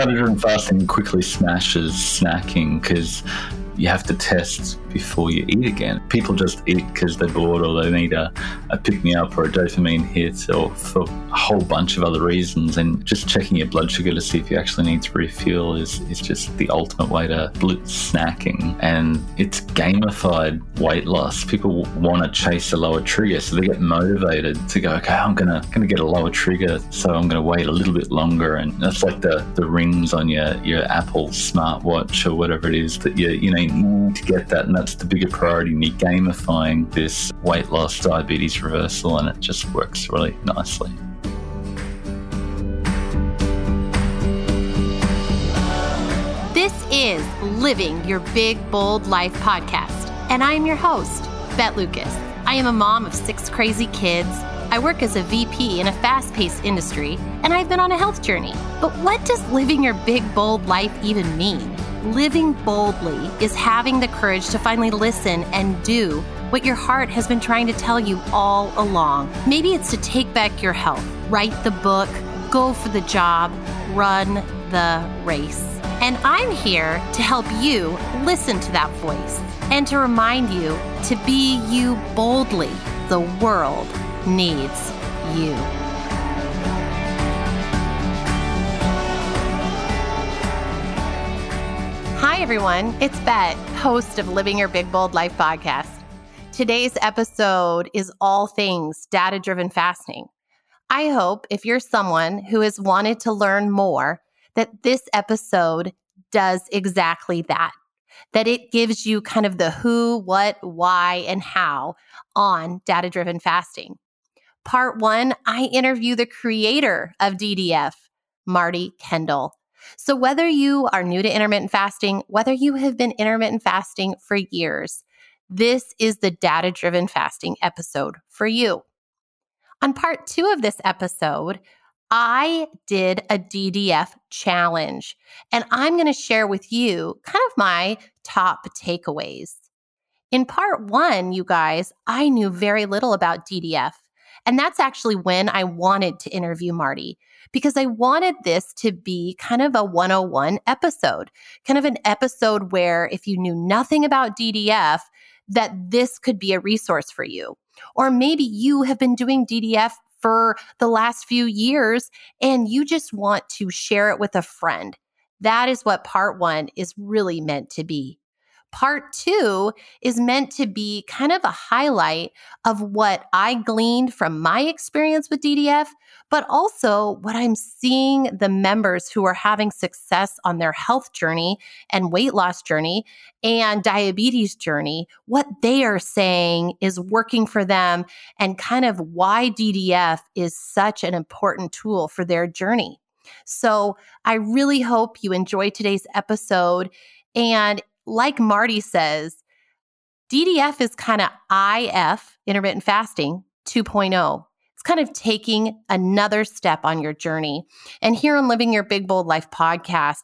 data driven fasting quickly smashes snacking because you have to test before you eat again. People just eat because they're bored or they need a, a pick me up or a dopamine hit or for a whole bunch of other reasons. And just checking your blood sugar to see if you actually need to refuel is, is just the ultimate way to blitz snacking. And it's gamified weight loss. People want to chase a lower trigger, so they get motivated to go, okay, I'm gonna gonna get a lower trigger, so I'm gonna wait a little bit longer. And that's like the, the rings on your, your Apple smartwatch or whatever it is that you you know to get that and that's the bigger priority. You're gamifying this weight loss, diabetes reversal, and it just works really nicely. This is Living Your Big Bold Life podcast, and I'm your host, Beth Lucas. I am a mom of six crazy kids. I work as a VP in a fast paced industry, and I've been on a health journey. But what does living your big, bold life even mean? Living boldly is having the courage to finally listen and do what your heart has been trying to tell you all along. Maybe it's to take back your health, write the book, go for the job, run the race. And I'm here to help you listen to that voice and to remind you to be you boldly. The world needs you. Everyone. It's Beth, host of Living Your Big Bold Life podcast. Today's episode is all things data driven fasting. I hope if you're someone who has wanted to learn more, that this episode does exactly that. That it gives you kind of the who, what, why, and how on data driven fasting. Part one, I interview the creator of DDF, Marty Kendall. So, whether you are new to intermittent fasting, whether you have been intermittent fasting for years, this is the data driven fasting episode for you. On part two of this episode, I did a DDF challenge, and I'm going to share with you kind of my top takeaways. In part one, you guys, I knew very little about DDF. And that's actually when I wanted to interview Marty because I wanted this to be kind of a 101 episode, kind of an episode where if you knew nothing about DDF, that this could be a resource for you. Or maybe you have been doing DDF for the last few years and you just want to share it with a friend. That is what part one is really meant to be. Part two is meant to be kind of a highlight of what I gleaned from my experience with DDF, but also what I'm seeing the members who are having success on their health journey and weight loss journey and diabetes journey, what they are saying is working for them and kind of why DDF is such an important tool for their journey. So I really hope you enjoy today's episode. And like Marty says, DDF is kind of IF, intermittent fasting 2.0. It's kind of taking another step on your journey. And here on Living Your Big Bold Life podcast,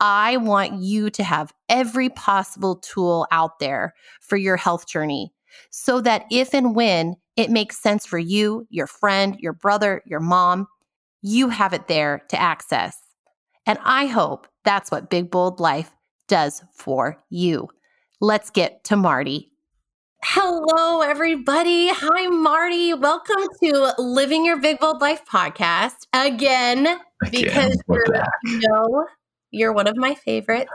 I want you to have every possible tool out there for your health journey so that if and when it makes sense for you, your friend, your brother, your mom, you have it there to access. And I hope that's what Big Bold Life does for you. Let's get to Marty. Hello, everybody. Hi, Marty. Welcome to Living Your Big Bold Life podcast again, again because you're, you know, you're one of my favorites.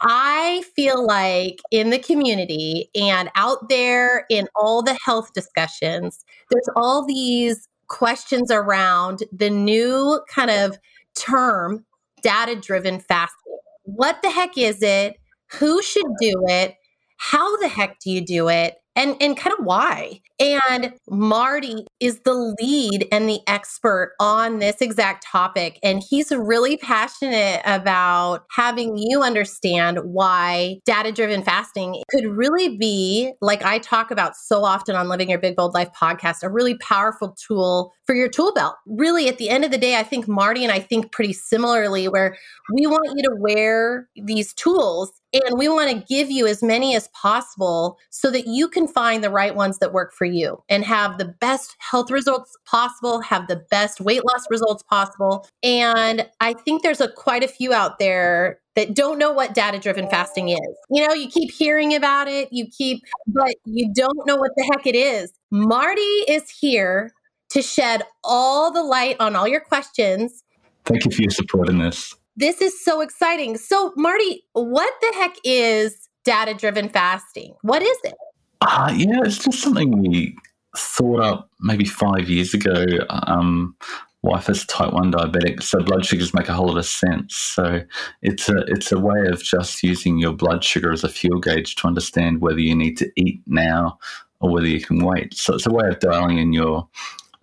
I feel like in the community and out there in all the health discussions, there's all these questions around the new kind of term data driven fasting what the heck is it? Who should do it? How the heck do you do it? And, and kind of why. And Marty is the lead and the expert on this exact topic. And he's really passionate about having you understand why data driven fasting could really be, like I talk about so often on Living Your Big Bold Life podcast, a really powerful tool for your tool belt. Really, at the end of the day, I think Marty and I think pretty similarly, where we want you to wear these tools and we want to give you as many as possible so that you can find the right ones that work for you and have the best health results possible, have the best weight loss results possible. And I think there's a quite a few out there that don't know what data driven fasting is. You know, you keep hearing about it, you keep, but you don't know what the heck it is. Marty is here to shed all the light on all your questions. Thank you for your support in this. This is so exciting. So, Marty, what the heck is data driven fasting? What is it? Uh, yeah, it's just something we thought up maybe five years ago. Um, wife is type one diabetic, so blood sugars make a whole lot of sense. So it's a it's a way of just using your blood sugar as a fuel gauge to understand whether you need to eat now or whether you can wait. So it's a way of dialing in your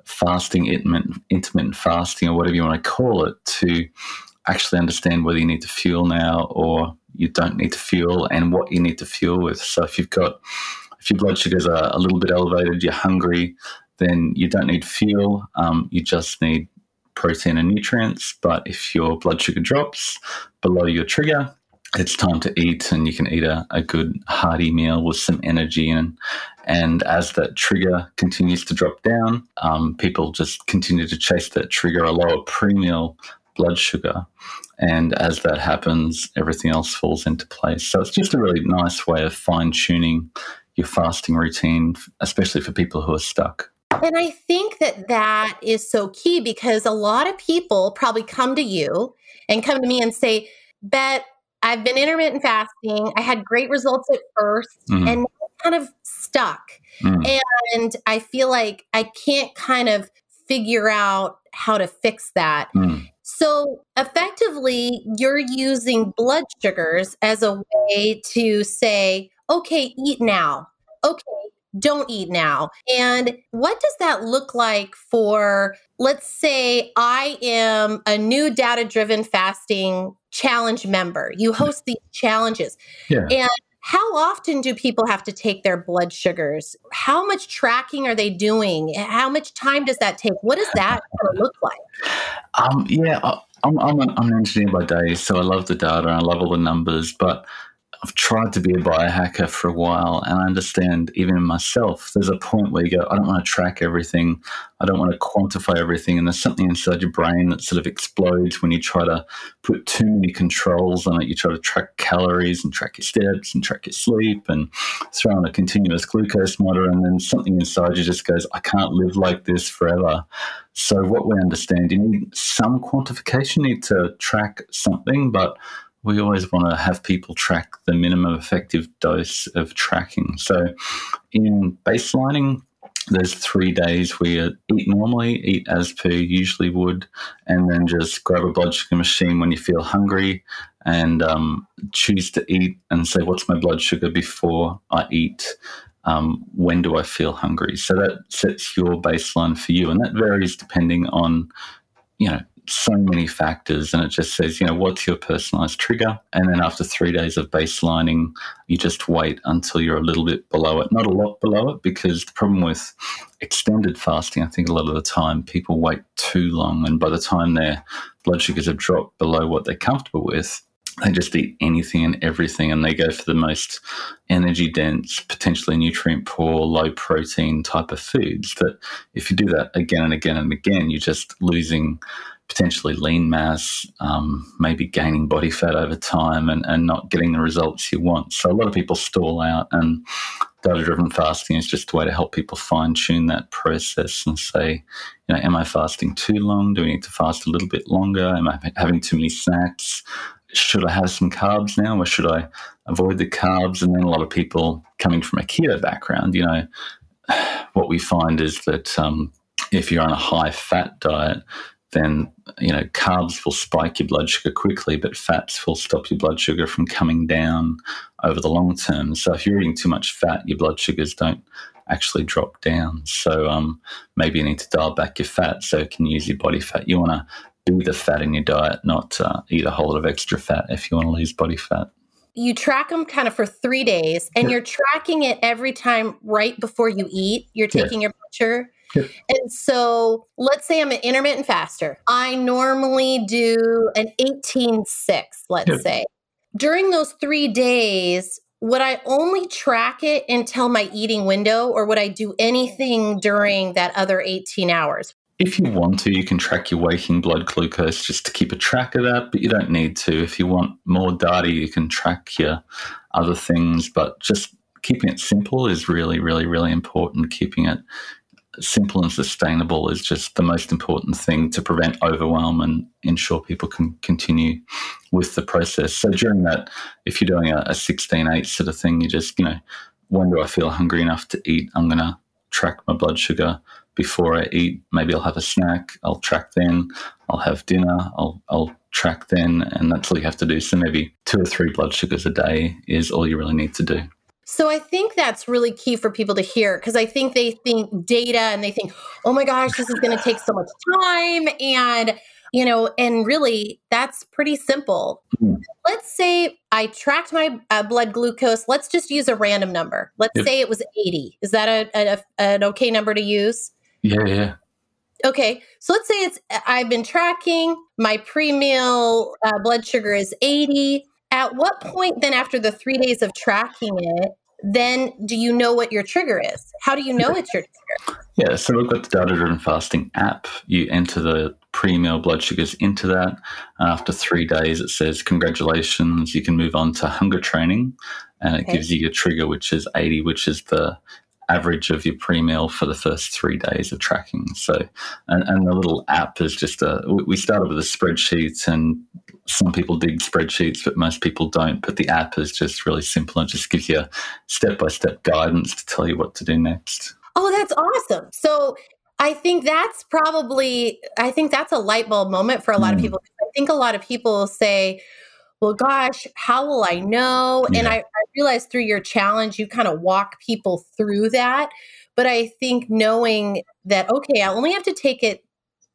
fasting, intermittent, intermittent fasting, or whatever you want to call it, to actually understand whether you need to fuel now or you don't need to fuel and what you need to fuel with. So if you've got if your blood sugars are a little bit elevated, you're hungry, then you don't need fuel. Um, you just need protein and nutrients. But if your blood sugar drops below your trigger, it's time to eat, and you can eat a, a good hearty meal with some energy. And and as that trigger continues to drop down, um, people just continue to chase that trigger, a lower pre-meal blood sugar. And as that happens, everything else falls into place. So it's just a really nice way of fine tuning your fasting routine, especially for people who are stuck. And I think that that is so key because a lot of people probably come to you and come to me and say, Beth, I've been intermittent fasting. I had great results at 1st mm-hmm. and kind of stuck. Mm. And I feel like I can't kind of figure out how to fix that. Mm. So effectively, you're using blood sugars as a way to say, okay, eat now. Okay, don't eat now. And what does that look like for, let's say, I am a new data driven fasting challenge member? You host these challenges. Yeah. And how often do people have to take their blood sugars? How much tracking are they doing? How much time does that take? What does that look like? Um, yeah, I'm, I'm, an, I'm an engineer by day, so I love the data and I love all the numbers, but I've tried to be a biohacker for a while, and I understand even in myself, there's a point where you go, I don't want to track everything, I don't want to quantify everything, and there's something inside your brain that sort of explodes when you try to put too many controls on it. You try to track calories and track your steps and track your sleep and throw on a continuous glucose monitor, and then something inside you just goes, I can't live like this forever. So, what we understand, you need some quantification, you need to track something, but we always want to have people track the minimum effective dose of tracking. So in baselining, there's three days you eat normally, eat as per usually would, and then just grab a blood sugar machine when you feel hungry and um, choose to eat and say, What's my blood sugar before I eat? Um, when do I feel hungry? So that sets your baseline for you, and that varies depending on you know so many factors and it just says you know what's your personalized trigger and then after three days of baselining you just wait until you're a little bit below it not a lot below it because the problem with extended fasting i think a lot of the time people wait too long and by the time their blood sugars have dropped below what they're comfortable with they just eat anything and everything and they go for the most energy dense, potentially nutrient poor, low protein type of foods. That if you do that again and again and again, you're just losing potentially lean mass, um, maybe gaining body fat over time and, and not getting the results you want. So a lot of people stall out and data driven fasting is just a way to help people fine tune that process and say, you know, am I fasting too long? Do we need to fast a little bit longer? Am I having too many snacks? Should I have some carbs now or should I avoid the carbs? And then a lot of people coming from a keto background, you know, what we find is that um, if you're on a high fat diet, then you know carbs will spike your blood sugar quickly, but fats will stop your blood sugar from coming down over the long term. So if you're eating too much fat, your blood sugars don't actually drop down. So um, maybe you need to dial back your fat so you can use your body fat. You want to do the fat in your diet, not uh, eat a whole lot of extra fat if you want to lose body fat. You track them kind of for three days, and yeah. you're tracking it every time right before you eat. You're taking yeah. your Yep. And so let's say I'm an intermittent faster. I normally do an 18 6, let's say. During those three days, would I only track it until my eating window, or would I do anything during that other 18 hours? If you want to, you can track your waking blood glucose just to keep a track of that, but you don't need to. If you want more data, you can track your other things, but just keeping it simple is really, really, really important. Keeping it simple and sustainable is just the most important thing to prevent overwhelm and ensure people can continue with the process. So during that, if you're doing a, a 16 8 sort of thing, you just, you know, when do I feel hungry enough to eat? I'm going to track my blood sugar before I eat. Maybe I'll have a snack. I'll track then. I'll have dinner. I'll, I'll track then. And that's all you have to do. So maybe two or three blood sugars a day is all you really need to do. So I think that's really key for people to hear because I think they think data and they think, oh my gosh, this is going to take so much time. And, you know, and really that's pretty simple. Mm. Let's say I tracked my uh, blood glucose. Let's just use a random number. Let's yep. say it was 80. Is that a, a, an okay number to use? Yeah, yeah. Okay, so let's say it's I've been tracking my pre-meal uh, blood sugar is 80. At what point then after the 3 days of tracking it then do you know what your trigger is? How do you know it's your trigger? Yeah, so we've got the data driven fasting app. You enter the pre meal blood sugars into that. After three days, it says, Congratulations, you can move on to hunger training. And it okay. gives you your trigger, which is 80, which is the average of your pre meal for the first three days of tracking. So, and, and the little app is just a, we started with a spreadsheet and some people dig spreadsheets, but most people don't. But the app is just really simple and just gives you step by step guidance to tell you what to do next. Oh, that's awesome. So I think that's probably, I think that's a light bulb moment for a lot mm. of people. I think a lot of people say, well, gosh, how will I know? Yeah. And I, I realize through your challenge, you kind of walk people through that. But I think knowing that, okay, I only have to take it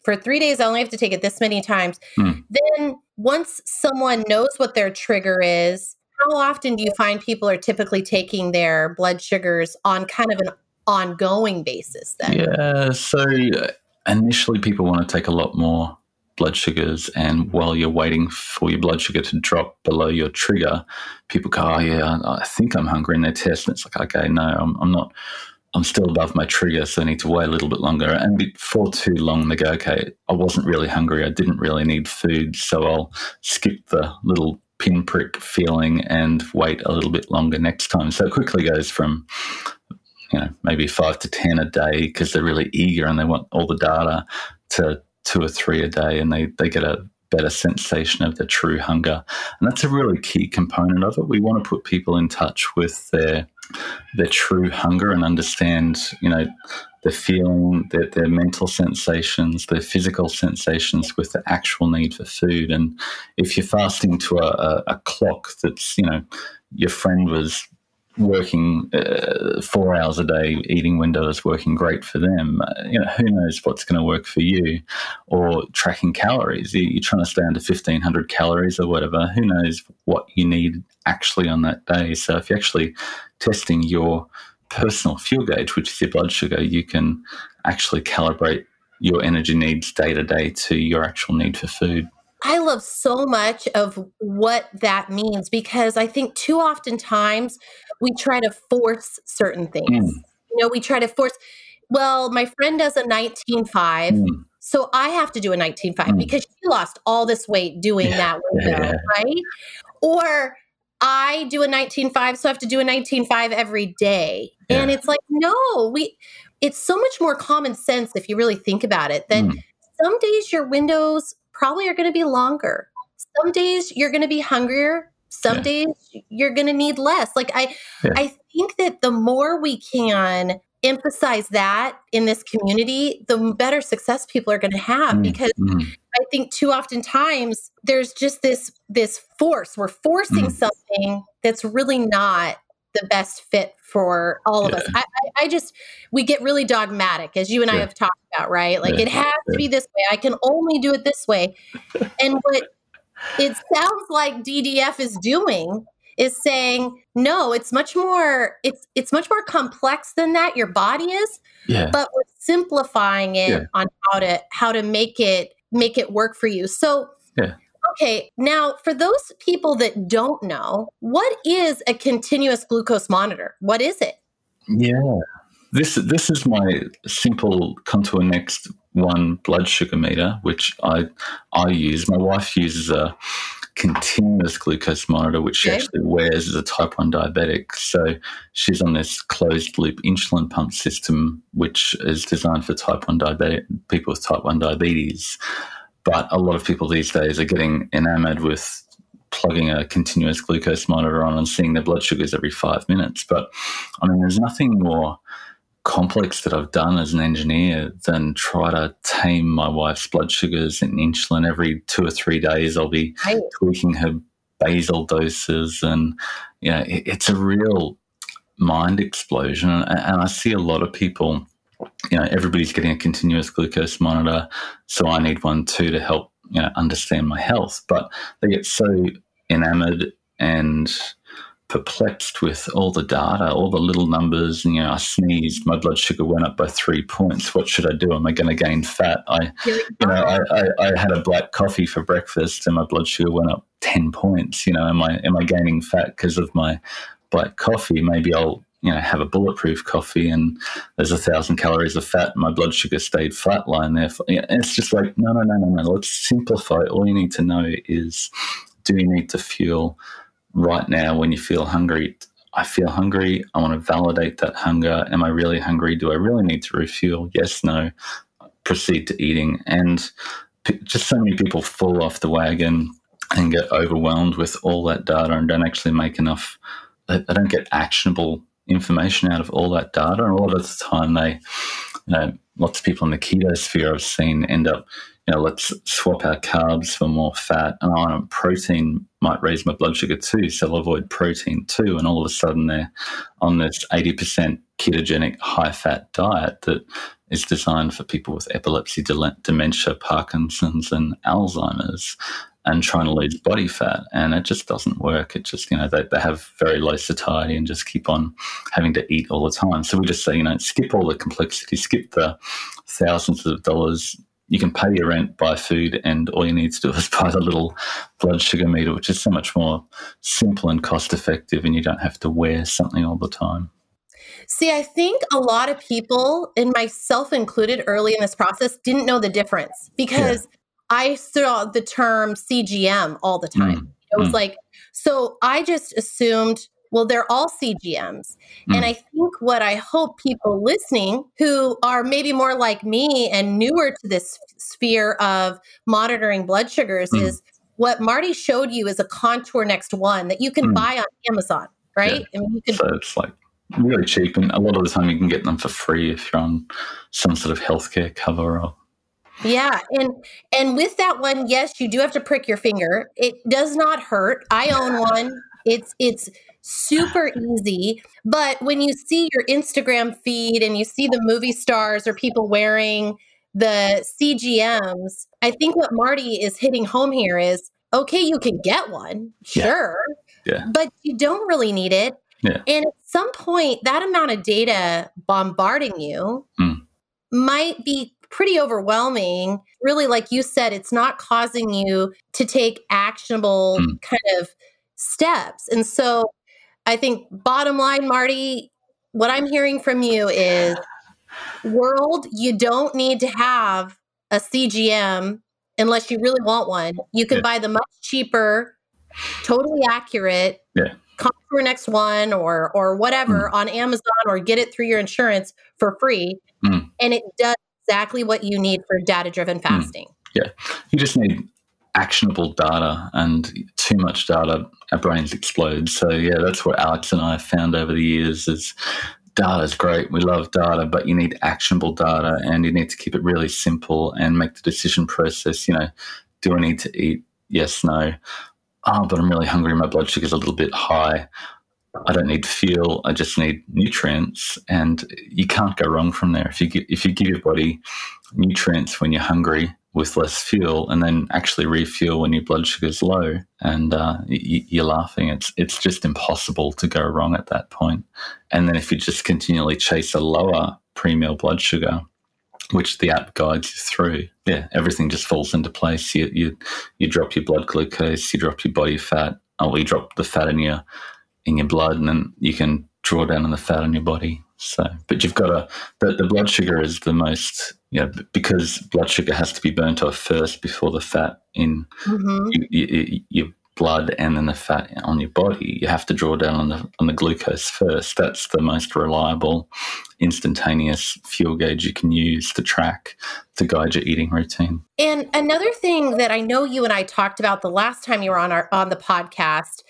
for three days, I only have to take it this many times. Mm. Then once someone knows what their trigger is, how often do you find people are typically taking their blood sugars on kind of an ongoing basis then? Yeah. So uh, initially, people want to take a lot more blood sugars. And while you're waiting for your blood sugar to drop below your trigger, people go, Oh, yeah, I think I'm hungry. And they test. And it's like, Okay, no, I'm, I'm not. I'm still above my trigger, so I need to wait a little bit longer. And before too long, they go, okay, I wasn't really hungry. I didn't really need food. So I'll skip the little pinprick feeling and wait a little bit longer next time. So it quickly goes from, you know, maybe five to 10 a day because they're really eager and they want all the data to two or three a day and they, they get a better sensation of the true hunger. And that's a really key component of it. We want to put people in touch with their their true hunger and understand, you know, the feeling, their, their mental sensations, their physical sensations with the actual need for food. And if you're fasting to a, a, a clock that's, you know, your friend was working uh, four hours a day, eating window is working great for them. Uh, you know, who knows what's going to work for you? Or tracking calories. You're trying to stay under 1500 calories or whatever. Who knows what you need actually on that day? So if you're actually testing your personal fuel gauge, which is your blood sugar, you can actually calibrate your energy needs day to day to your actual need for food. I love so much of what that means because I think too often times we try to force certain things. Mm. You know, we try to force, well, my friend does a 19.5. Mm. So I have to do a 19.5 mm. because she lost all this weight doing yeah. that window, yeah. right? Or I do a 19.5, so I have to do a 19.5 every day. Yeah. And it's like, no, we it's so much more common sense if you really think about it that mm. some days your windows probably are going to be longer. Some days you're going to be hungrier. Some yeah. days you're going to need less. Like I yeah. I think that the more we can emphasize that in this community, the better success people are going to have mm. because mm. I think too often times there's just this this force. We're forcing mm. something that's really not the best fit for all of yeah. us. I, I, I, just we get really dogmatic, as you and yeah. I have talked about, right? Like it has to be this way. I can only do it this way. and what it sounds like DDF is doing is saying no it's much more it's it's much more complex than that your body is yeah. but we're simplifying it Yeah. on how to how to make it make it work for you. So Yeah. Okay, now for those people that don't know, what is a continuous glucose monitor? What is it? Yeah. This this is my simple Contour Next one blood sugar meter, which I I use. My wife uses a continuous glucose monitor, which she Okay. actually wears as a type one diabetic. So she's on this closed loop insulin pump system, which is designed for type one diabetic people with type one diabetes. But a lot of people these days are getting enamored with plugging a continuous glucose monitor on and seeing their blood sugars every five minutes. But I mean, there's nothing more complex that I've done as an engineer than try to tame my wife's blood sugars and insulin every two or three days. I'll be Right. tweaking her basal doses, and you know, it, it's a real mind explosion. And, and I see a lot of people. You know, everybody's getting a continuous glucose monitor, so I need one too to help you know understand my health. But they get so enamored and perplexed with all the data, all the little numbers. And, you know, I sneezed, my blood sugar went up by three points. What should I do? Am I going to gain fat? I, you know, I, I, I had a black coffee for breakfast, and my blood sugar went up ten points. You know, am I am I gaining fat because of my black coffee? Maybe I'll you know have a bulletproof coffee, and there's a thousand calories of fat, and my blood sugar stayed flatline there. It's just like no, no, no, no, no. Let's simplify. All you need to know is, do you need to fuel right now when you feel hungry? I feel hungry. I want to validate that hunger. Am I really hungry? Do I really need to refuel? Yes, no. Proceed to eating. And p- just so many people fall off the wagon and get overwhelmed with all that data and don't actually make enough, they, don't get actionable information out of all that data. And a lot of the time, they, you know, lots of people in the keto sphere I've seen end up, you know, let's swap our carbs for more fat. And I want protein might raise my blood sugar too, so I'll avoid protein too. And all of a sudden, they're on this 80% ketogenic high fat diet that is designed for people with epilepsy, dementia, Parkinson's, and Alzheimer's, and trying to lose body fat. And it just doesn't work. It just, you know, they, they have very low satiety and just keep on having to eat all the time. So we just say, you know, skip all the complexity, skip the thousands of dollars. You can pay your rent, buy food, and all you need to do is buy the little blood sugar meter, which is so much more simple and cost effective, and you don't have to wear something all the time. See, I think a lot of people, and myself included early in this process, didn't know the difference because I saw the term CGM all the time. It was mm. like, so I just assumed, well, they're all CGMs. And Mm. I think what I hope people listening who are maybe more like me and newer to this sphere of monitoring blood sugars Mm. is what Marty showed you is a contour next one that you can Mm. buy on Amazon, right? I mean, you can So it's like really cheap, and a lot of the time you can get them for free if you're on some sort of healthcare cover or Yeah, and and with that one, yes, you do have to prick your finger. It does not hurt. I own one. It's it's super easy, but when you see your Instagram feed and you see the movie stars or people wearing the CGMs, I think what Marty is hitting home here is okay, you can get one, Yeah. sure, Yeah. but you don't really need it. Yeah. And at some point, that amount of data bombarding you Mm. might be pretty overwhelming. Really, like you said, it's not causing you to take actionable Mm. kind of steps. And so I think, bottom line, Marty, what I'm hearing from you is world, you don't need to have a CGM unless you really want one. You can Yeah. buy the much cheaper, totally accurate. Yeah. Contour Next One or or whatever on Amazon or get it through your insurance for free, Mm. and it does exactly what you need for data driven fasting. Yeah. You just need actionable data and too much data our brains explode. So yeah that's what alex and i have found over the years is data is great. We love data but you need actionable data and you need to keep it really simple and make the decision process you know do i need to eat? Yes no. Oh but i'm really hungry. My blood sugar's a little bit high. I don't need fuel. I just need nutrients, and you can't go wrong from there. If you give, if you give your body nutrients when you're hungry with less fuel, and then actually refuel when your blood sugar's low, and uh, y- you're laughing. It's it's just impossible to go wrong at that point. And then if you just continually chase a lower pre-meal blood sugar, which the app guides you through. Yeah, everything just falls into place. You you you drop your blood glucose, you drop your body fat. Oh, you drop the fat in your in your blood, and then you can draw down on the fat in your body. So, but you've got to the, the blood sugar is the most you know because blood sugar has to be burnt off first before the fat in mm-hmm. you, you, you, blood and then the fat on your body, you have to draw down on the on the glucose first. That's the most reliable, instantaneous fuel gauge you can use to track to guide your eating routine. And another thing that I know you and I talked about the last time you were on our on the podcast,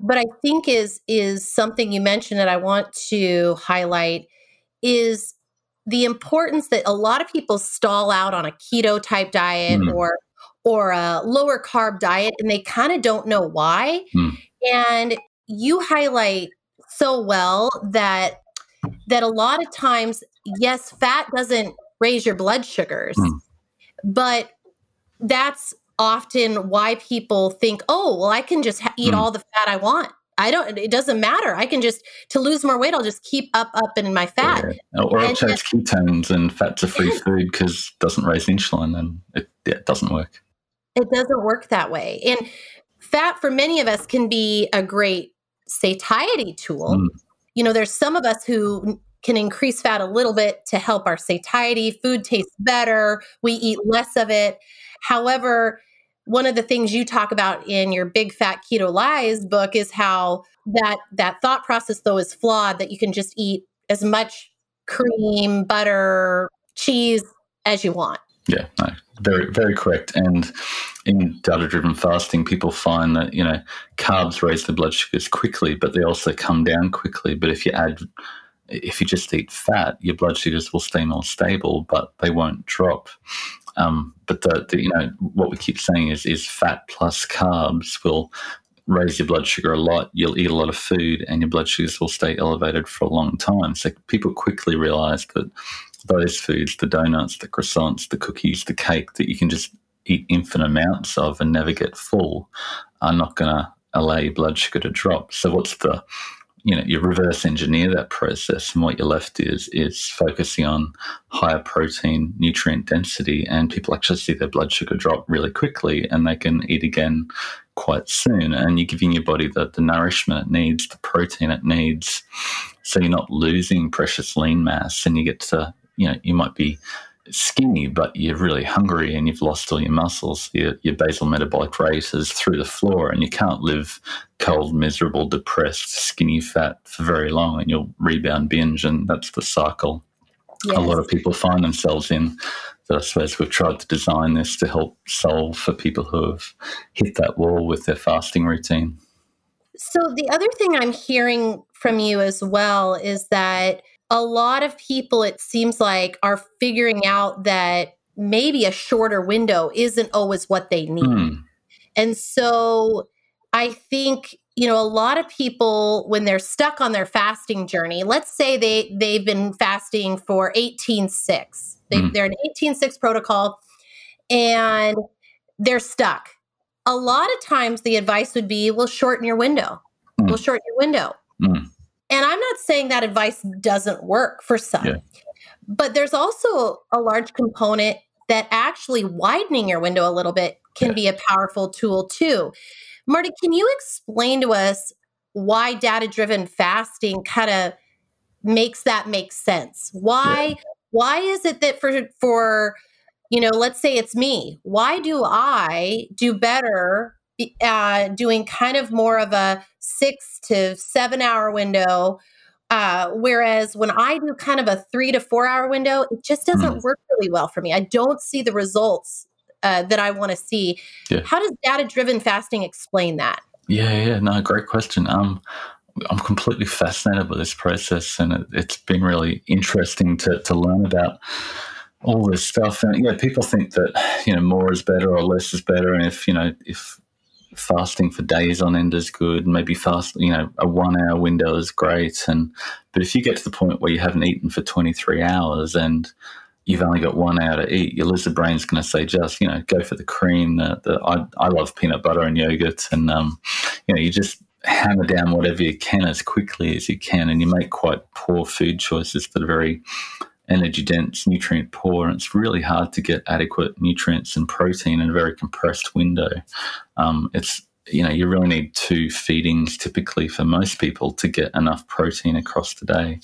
but I think is is something you mentioned that I want to highlight is the importance that a lot of people stall out on a keto type diet mm. or or a lower carb diet and they kind of don't know why. Mm. And you highlight so well that that a lot of times yes fat doesn't raise your blood sugars mm. but that's often why people think oh well i can just ha- eat mm. all the fat i want i don't it doesn't matter i can just to lose more weight i'll just keep up up in my fat yeah. or i'll change ketones and fats are free food because it doesn't raise insulin and it, it doesn't work it doesn't work that way. And fat for many of us can be a great satiety tool. Mm. You know, there's some of us who can increase fat a little bit to help our satiety. Food tastes better, we eat less of it. However, one of the things you talk about in your big fat keto lies book is how that that thought process though is flawed that you can just eat as much cream, butter, cheese as you want. Yeah, no, very, very correct. And in data driven fasting, people find that, you know, carbs raise the blood sugars quickly, but they also come down quickly. But if you add, if you just eat fat, your blood sugars will stay more stable, but they won't drop. Um, but the, the, you know, what we keep saying is, is fat plus carbs will raise your blood sugar a lot. You'll eat a lot of food, and your blood sugars will stay elevated for a long time. So people quickly realize that those foods, the donuts, the croissants, the cookies, the cake that you can just eat infinite amounts of and never get full, are not going to allow your blood sugar to drop. So what's the you know you reverse engineer that process and what you're left is is focusing on higher protein nutrient density and people actually see their blood sugar drop really quickly and they can eat again quite soon. And you're giving your body the, the nourishment it needs the protein it needs so you're not losing precious lean mass and you get to you know you might be skinny but you're really hungry and you've lost all your muscles your, your basal metabolic rate is through the floor and you can't live cold miserable depressed skinny fat for very long and you'll rebound binge and that's the cycle yes. a lot of people find themselves in So I suppose we've tried to design this to help solve for people who have hit that wall with their fasting routine. So, the other thing I'm hearing from you as well is that a lot of people, it seems like, are figuring out that maybe a shorter window isn't always what they need. Mm. And so, I think you know a lot of people when they're stuck on their fasting journey let's say they they've been fasting for 18-6 they, mm. They're an 18-6 protocol and they're stuck. A lot of times the advice would be, well, shorten your window. Mm. We'll shorten your window. Mm. And I'm not saying that advice doesn't work for some, yeah. but there's also a large component that actually widening your window a little bit can yeah. be a powerful tool too. Marty, can you explain to us why data driven fasting kind of makes that make sense? Why yeah why is it that for for you know let's say it's me why do i do better uh, doing kind of more of a six to seven hour window uh, whereas when i do kind of a three to four hour window it just doesn't mm. work really well for me i don't see the results uh, that i want to see yeah. how does data driven fasting explain that yeah yeah no great question um I'm completely fascinated with this process, and it, has been really interesting to, to learn about all this stuff. And yeah, people think that you know more is better or less is better, and if you know if fasting for days on end is good, maybe fast you know a one hour window is great, and but if you get to the point where you haven't eaten for 23 hours and you've only got one hour to eat, your lizard brain's going to say, just, you know, go for the cream. The, the I, I love peanut butter and yogurt. And, um, you know, you just hammer down whatever you can as quickly as you can, and you make quite poor food choices that are very energy dense, nutrient poor, and it's really hard to get adequate nutrients and protein in a very compressed window. Um, it's you know, you really need two feedings typically for most people to get enough protein across the day.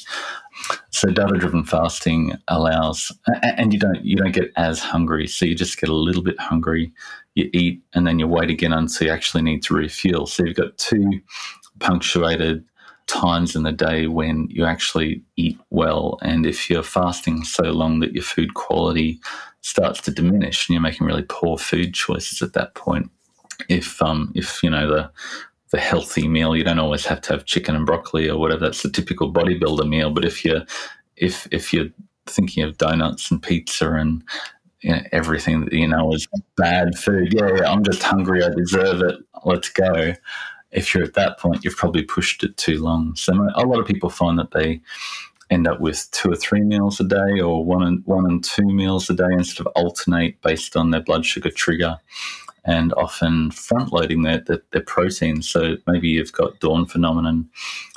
So data driven fasting allows and you don't you don't get as hungry. So you just get a little bit hungry, you eat and then you wait again until you actually need to refuel. So you've got two punctuated times in the day when you actually eat well. And if you're fasting so long that your food quality starts to diminish and you're making really poor food choices at that point, if um if you know the the healthy meal, you don't always have to have chicken and broccoli or whatever. That's the typical bodybuilder meal. But if you're if if you're thinking of donuts and pizza and you know, everything that you know is bad food, yeah, yeah, I'm just hungry. I deserve it. Let's go if you're at that point, you've probably pushed it too long. So a lot of people find that they end up with two or three meals a day or one and one and two meals a day instead of alternate based on their blood sugar trigger and often front loading their, their, their protein. So maybe you've got dawn phenomenon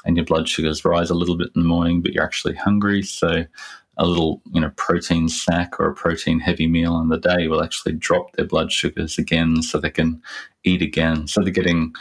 and your blood sugars rise a little bit in the morning, but you're actually hungry. So a little, you know, protein snack or a protein heavy meal in the day will actually drop their blood sugars again so they can eat again. So they're getting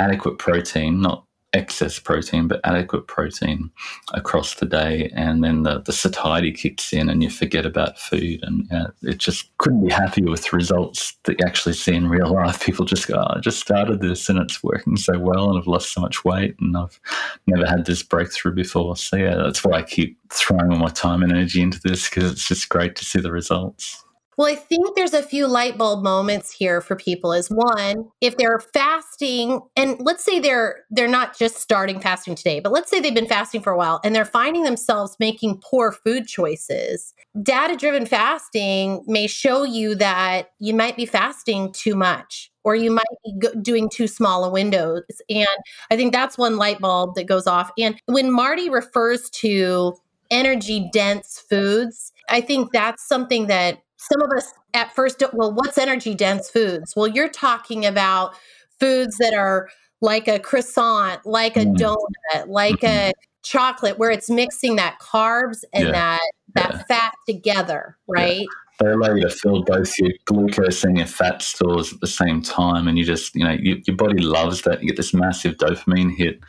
adequate protein, not excess protein, but adequate protein across the day. And then the, the satiety kicks in and you forget about food. And it just couldn't be happier with results that you actually see in real life. People just go, oh, I just started this and it's working so well and I've lost so much weight and I've never had this breakthrough before. So, yeah, that's why I keep throwing all my time and energy into this because it's just great to see the results. Well, I think there's a few light bulb moments here for people is one, if they're fasting and let's say they're they're not just starting fasting today, but let's say they've been fasting for a while and they're finding themselves making poor food choices. Data-driven fasting may show you that you might be fasting too much or you might be doing too small a windows. And I think that's one light bulb that goes off. And when Marty refers to energy dense foods, I think that's something that some of us at first well what's energy dense foods well you're talking about foods that are like a croissant like a mm. donut like mm-hmm. a chocolate where it's mixing that carbs and yeah. that that yeah. fat together right yeah. They allow you to fill both your glucose and your fat stores at the same time, and you just, you know, you, your body loves that. You get this massive dopamine hit,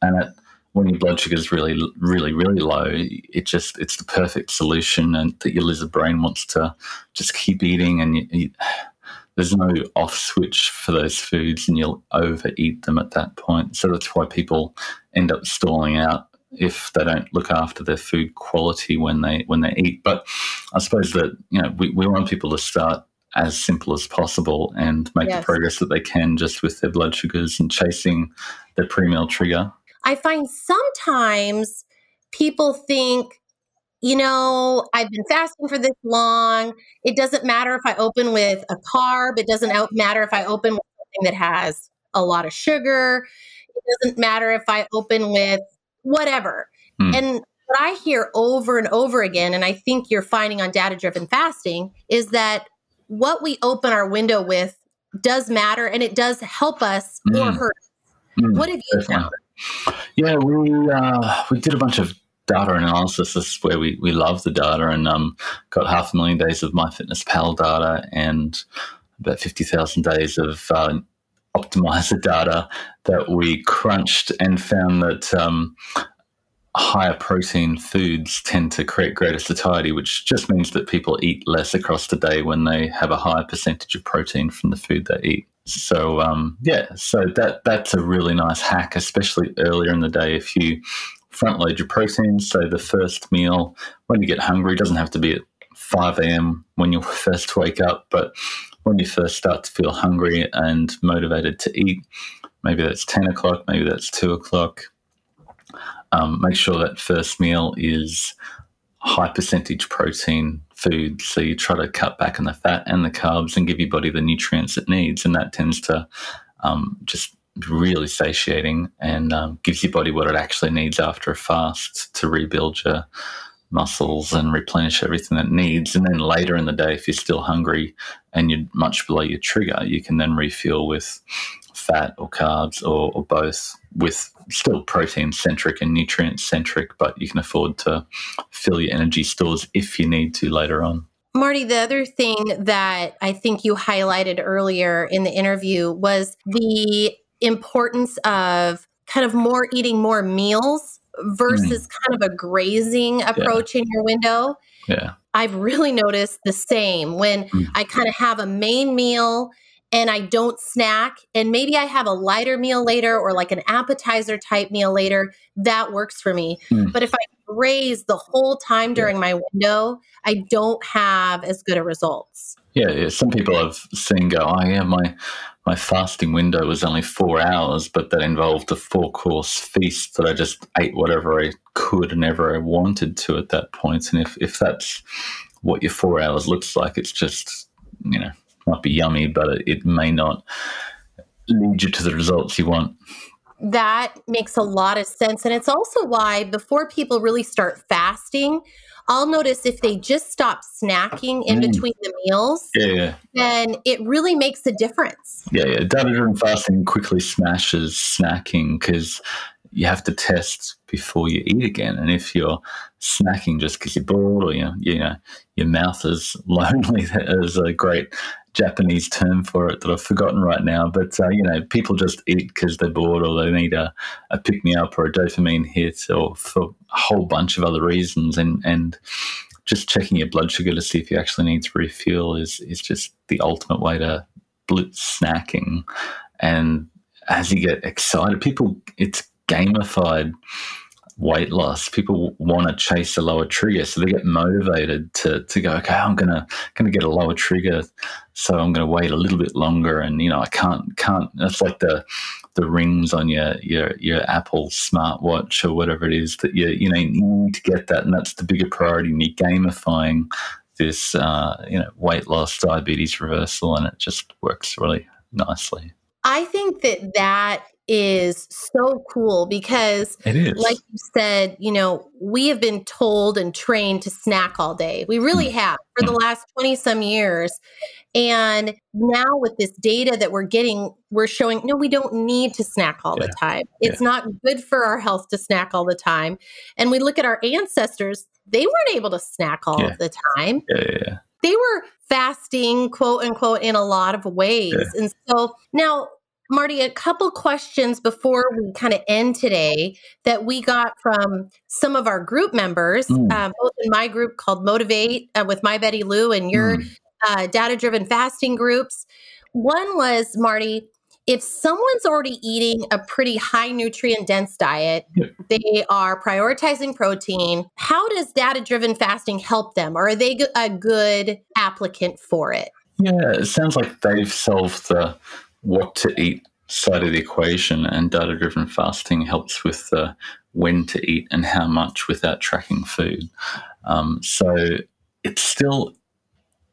and it when your blood sugar is really, really, really low, it just it's the perfect solution, and that your lizard brain wants to just keep eating, and you, you, there's no off switch for those foods, and you'll overeat them at that point. So that's why people end up stalling out if they don't look after their food quality when they when they eat. But I suppose that you know we, we want people to start as simple as possible and make yes. the progress that they can just with their blood sugars and chasing their pre-meal trigger I find sometimes people think, you know, I've been fasting for this long. It doesn't matter if I open with a carb, it doesn't matter if I open with something that has a lot of sugar, it doesn't matter if I open with whatever. Mm. And what I hear over and over again, and I think you're finding on data driven fasting, is that what we open our window with does matter and it does help us mm. or hurt. Mm. What have you found? Yeah, we uh, we did a bunch of data analysis. This is where we, we love the data and um, got half a million days of MyFitnessPal data and about 50,000 days of uh, optimizer data that we crunched and found that um, higher protein foods tend to create greater satiety, which just means that people eat less across the day when they have a higher percentage of protein from the food they eat. So um, yeah, so that that's a really nice hack, especially earlier in the day if you front load your proteins. So the first meal when you get hungry doesn't have to be at 5 a.m. when you first wake up, but when you first start to feel hungry and motivated to eat, maybe that's 10 o'clock, maybe that's 2 o'clock. Um, make sure that first meal is high percentage protein food. So you try to cut back on the fat and the carbs and give your body the nutrients it needs. And that tends to um, just really satiating and um, gives your body what it actually needs after a fast to rebuild your muscles and replenish everything it needs. And then later in the day, if you're still hungry and you're much below your trigger, you can then refuel with fat or carbs or, or both, with still protein centric and nutrient centric, but you can afford to fill your energy stores if you need to later on. Marty, the other thing that I think you highlighted earlier in the interview was the importance of kind of more eating more meals versus mm. kind of a grazing approach yeah. in your window. Yeah. I've really noticed the same when mm. I kind of have a main meal and I don't snack, and maybe I have a lighter meal later or like an appetizer type meal later, that works for me. Mm. But if I graze the whole time during my window, I don't have as good a results. Yeah, yeah. Some people have seen go, oh yeah, my my fasting window was only four hours, but that involved a four course feast that I just ate whatever I could and ever I wanted to at that point. And if, if that's what your four hours looks like, it's just, you know, might be yummy, but it, it may not lead you to the results you want. That makes a lot of sense. And it's also why before people really start fasting, I'll notice if they just stop snacking in mm. between the meals, yeah, yeah, then it really makes a difference. Yeah, yeah. Data driven fasting quickly smashes snacking because you have to test before you eat again. And if you're snacking just because you're bored or you you know your mouth is lonely, that is a great Japanese term for it that I've forgotten right now. But uh, you know, people just eat because they're bored or they need a, a pick me up or a dopamine hit or for a whole bunch of other reasons. And and just checking your blood sugar to see if you actually need to refuel is is just the ultimate way to blitz snacking. And as you get excited, people it's gamified weight loss. People want to chase a lower trigger, so they get motivated to to go. Okay, I'm gonna gonna get a lower trigger, so I'm gonna wait a little bit longer. And you know, I can't can't. That's like the the rings on your your your Apple smartwatch or whatever it is that you you know you need to get that, and that's the bigger priority. You're gamifying this uh, you know weight loss, diabetes reversal, and it just works really nicely. I think that that is so cool because like you said you know we have been told and trained to snack all day we really mm. have for the mm. last 20 some years and now with this data that we're getting we're showing no we don't need to snack all yeah. the time it's yeah. not good for our health to snack all the time and we look at our ancestors they weren't able to snack all yeah. of the time yeah, they were fasting quote unquote in a lot of ways and so now Marty, a couple questions before we kind of end today that we got from some of our group members, mm. uh, both in my group called Motivate uh, with my Betty Lou and your mm. uh, data driven fasting groups. One was, Marty, if someone's already eating a pretty high nutrient dense diet, yeah. they are prioritizing protein, how does data driven fasting help them? Or are they a good applicant for it? Yeah, it sounds like they've solved the what to eat side of the equation, and data driven fasting helps with when to eat and how much without tracking food. Um, so it's still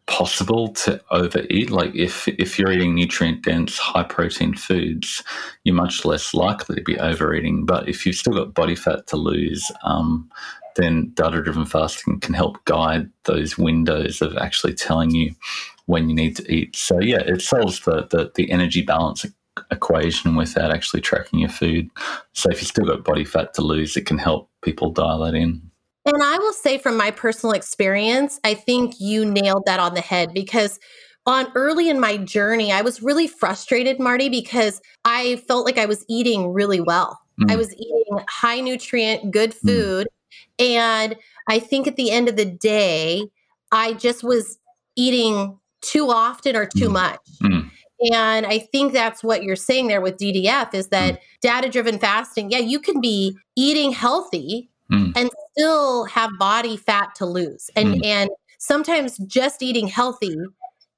possible to overeat. Like if if you're eating nutrient dense, high protein foods, you're much less likely to be overeating. But if you've still got body fat to lose, um, then data driven fasting can help guide those windows of actually telling you when you need to eat. So yeah, it solves the the, the energy balance equation without actually tracking your food. So if you've still got body fat to lose, it can help people dial that in. And I will say from my personal experience, I think you nailed that on the head because on early in my journey, I was really frustrated, Marty, because I felt like I was eating really well. Mm. I was eating high nutrient, good mm. food. Mm. And I think at the end of the day, I just was eating too often or too mm. much. Mm. And I think that's what you're saying there with DDF is that mm. data driven fasting, yeah, you can be eating healthy mm. and still have body fat to lose. And mm. and sometimes just eating healthy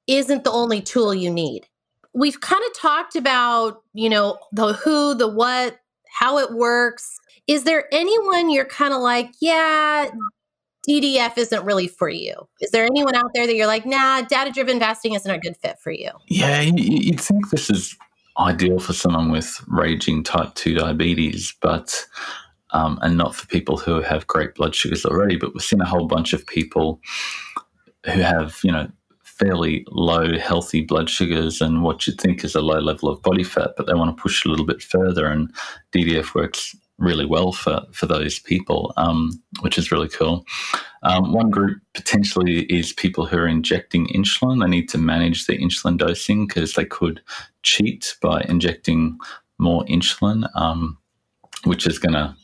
isn't the only tool you need. We've kind of talked about, you know, the who, the what, how it works. Is there anyone you're kind of like, yeah, DDF isn't really for you? Is there anyone out there that you're like, nah, data driven fasting isn't a good fit for you? Yeah, you'd think this is ideal for someone with raging type 2 diabetes, but um, and not for people who have great blood sugars already. But we've seen a whole bunch of people who have, you know, fairly low, healthy blood sugars and what you'd think is a low level of body fat, but they want to push a little bit further. And DDF works really well for, for those people, um, which is really cool. Um, one group potentially is people who are injecting insulin. They need to manage their insulin dosing because they could cheat by injecting more insulin, um, which is going to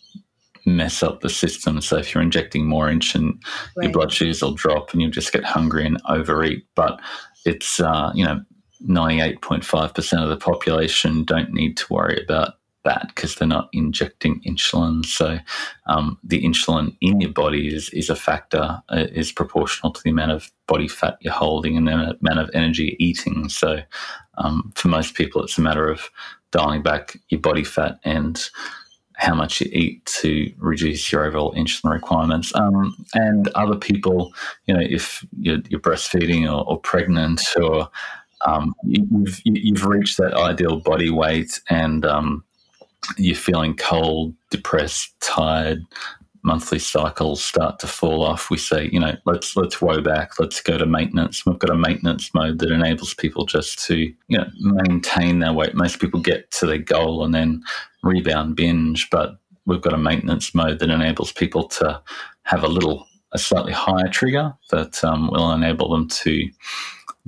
mess up the system. So if you're injecting more insulin, right. your blood sugars will drop and you'll just get hungry and overeat. But it's, uh, you know, 98.5% of the population don't need to worry about that because they're not injecting insulin. So um, the insulin in your body is, is a factor, uh, is proportional to the amount of body fat you're holding and the amount of energy you're eating. So um, for most people, it's a matter of dialing back your body fat and how much you eat to reduce your overall insulin requirements. Um, and other people, you know, if you're, you're breastfeeding or, or, pregnant or um, you've, you've reached that ideal body weight and um, you're feeling cold, depressed, tired, monthly cycles start to fall off, we say, you know, let's let's woe back, let's go to maintenance. We've got a maintenance mode that enables people just to, you know, maintain their weight. Most people get to their goal and then rebound binge, but we've got a maintenance mode that enables people to have a little a slightly higher trigger that um, will enable them to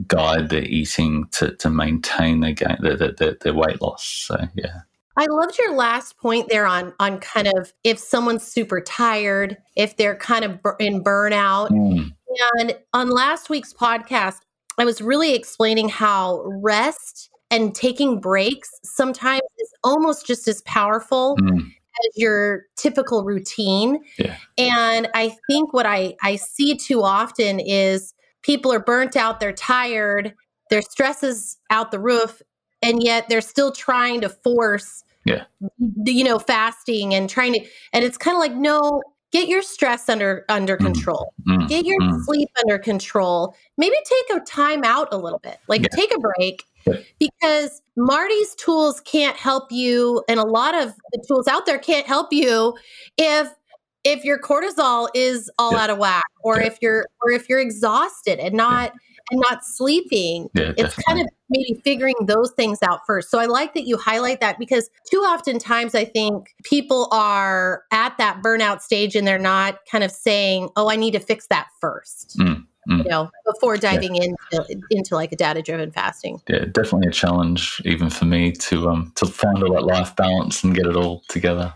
guide their eating to, to maintain their, gain, their, their, their weight loss. So, yeah. I loved your last point there on on kind of if someone's super tired, if they're kind of in burnout. Mm. And on last week's podcast, I was really explaining how rest and taking breaks sometimes is almost just as powerful mm. as your typical routine. Yeah. And I think what I I see too often is people are burnt out, they're tired, their stress is out the roof and yet they're still trying to force yeah you know fasting and trying to and it's kind of like no get your stress under under mm. control mm, get your mm. sleep under control maybe take a time out a little bit like yeah. take a break yeah. because marty's tools can't help you and a lot of the tools out there can't help you if if your cortisol is all yeah. out of whack or if you're or if you're exhausted and not and not sleeping. Yeah, it's kind of maybe figuring those things out first. So I like that you highlight that because too often times I think people are at that burnout stage and they're not kind of saying, "Oh, I need to fix that first. Mm. Mm. you know before diving yeah. into into like a data driven fasting yeah definitely a challenge even for me to um to find all that life balance and get it all together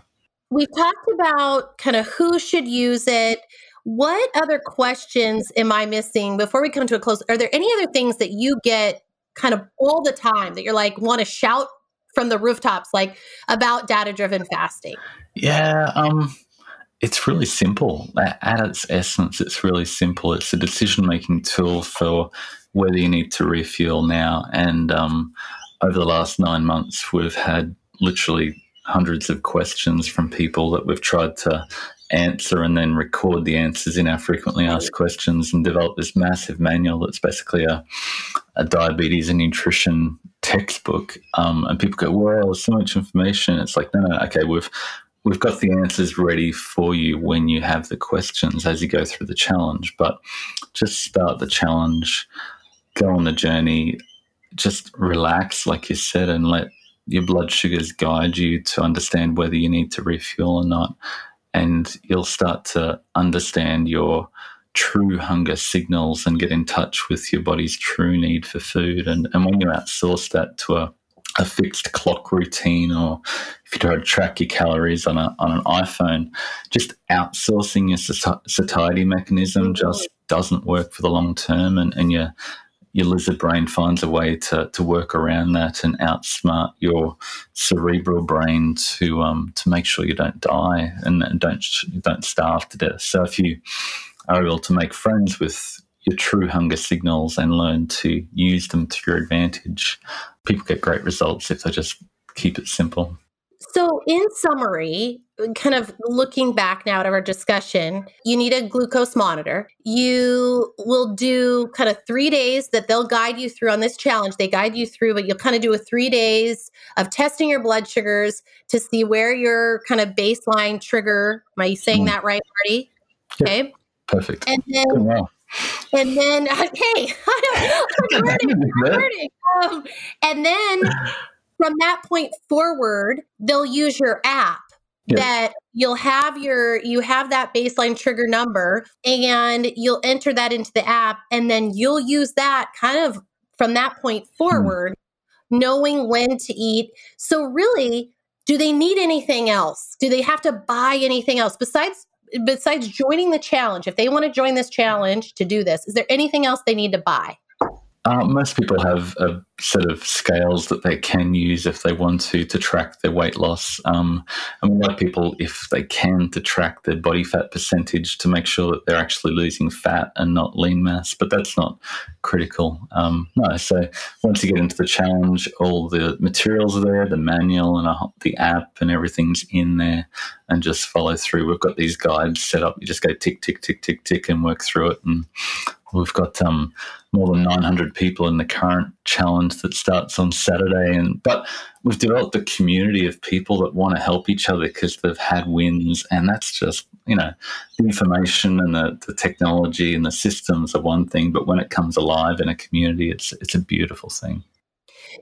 we've talked about kind of who should use it what other questions am I missing before we come to a close? Are there any other things that you get kind of all the time that you're like want to shout from the rooftops like about data driven fasting? Yeah, um it's really simple. At its essence, it's really simple. It's a decision making tool for whether you need to refuel now. And um, over the last nine months, we've had literally hundreds of questions from people that we've tried to answer and then record the answers in our frequently asked questions and develop this massive manual that's basically a, a diabetes and nutrition textbook. Um, and people go, "Well, so much information." It's like, no, no, okay, we've we've got the answers ready for you when you have the questions as you go through the challenge. But just start the challenge, go on the journey, just relax, like you said, and let your blood sugars guide you to understand whether you need to refuel or not and you'll start to understand your true hunger signals and get in touch with your body's true need for food. And, and when you outsource that to a, a fixed clock routine, or if you try to track your calories on, a, on an iPhone, just outsourcing your satiety mechanism just doesn't work for the long term. And, and you're your lizard brain finds a way to, to work around that and outsmart your cerebral brain to um, to make sure you don't die and, don't don't starve to death. So if you are able to make friends with your true hunger signals and learn to use them to your advantage, people get great results if they just keep it simple. So, in summary, kind of looking back now at our discussion, you need a glucose monitor. You will do kind of three days that they'll guide you through on this challenge. They guide you through, but you'll kind of do a three days of testing your blood sugars to see where your kind of baseline trigger. Am I saying mm. that right, Marty? Okay. Perfect. And then and then hey, I'm learning, I'm learning. Um, and then from that point forward, they'll use your app that you'll have your you have that baseline trigger number and you'll enter that into the app and then you'll use that kind of from that point hmm. forward mm. knowing when to eat so really do they need anything else do they have to buy anything else besides besides joining the challenge if they want to join this challenge to do this is there anything else they need to buy uh, most people have a set of scales that they can use if they want to to track their weight loss. Um, I mean, like people, if they can, to track their body fat percentage to make sure that they're actually losing fat and not lean mass, but that's not critical. Um, no, so once you get into the challenge, all the materials are there, the manual and the app and everything's in there, and just follow through. We've got these guides set up. You just go tick, tick, tick, tick, tick, and work through it. And We've got um, more than 900 people in the current challenge that starts on Saturday, and but we've developed a community of people that want to help each other because they've had wins, and that's just you know the information and the, the technology and the systems are one thing, but when it comes alive in a community, it's it's a beautiful thing.